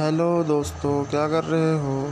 Hello दोस्तों क्या कर रहे हो?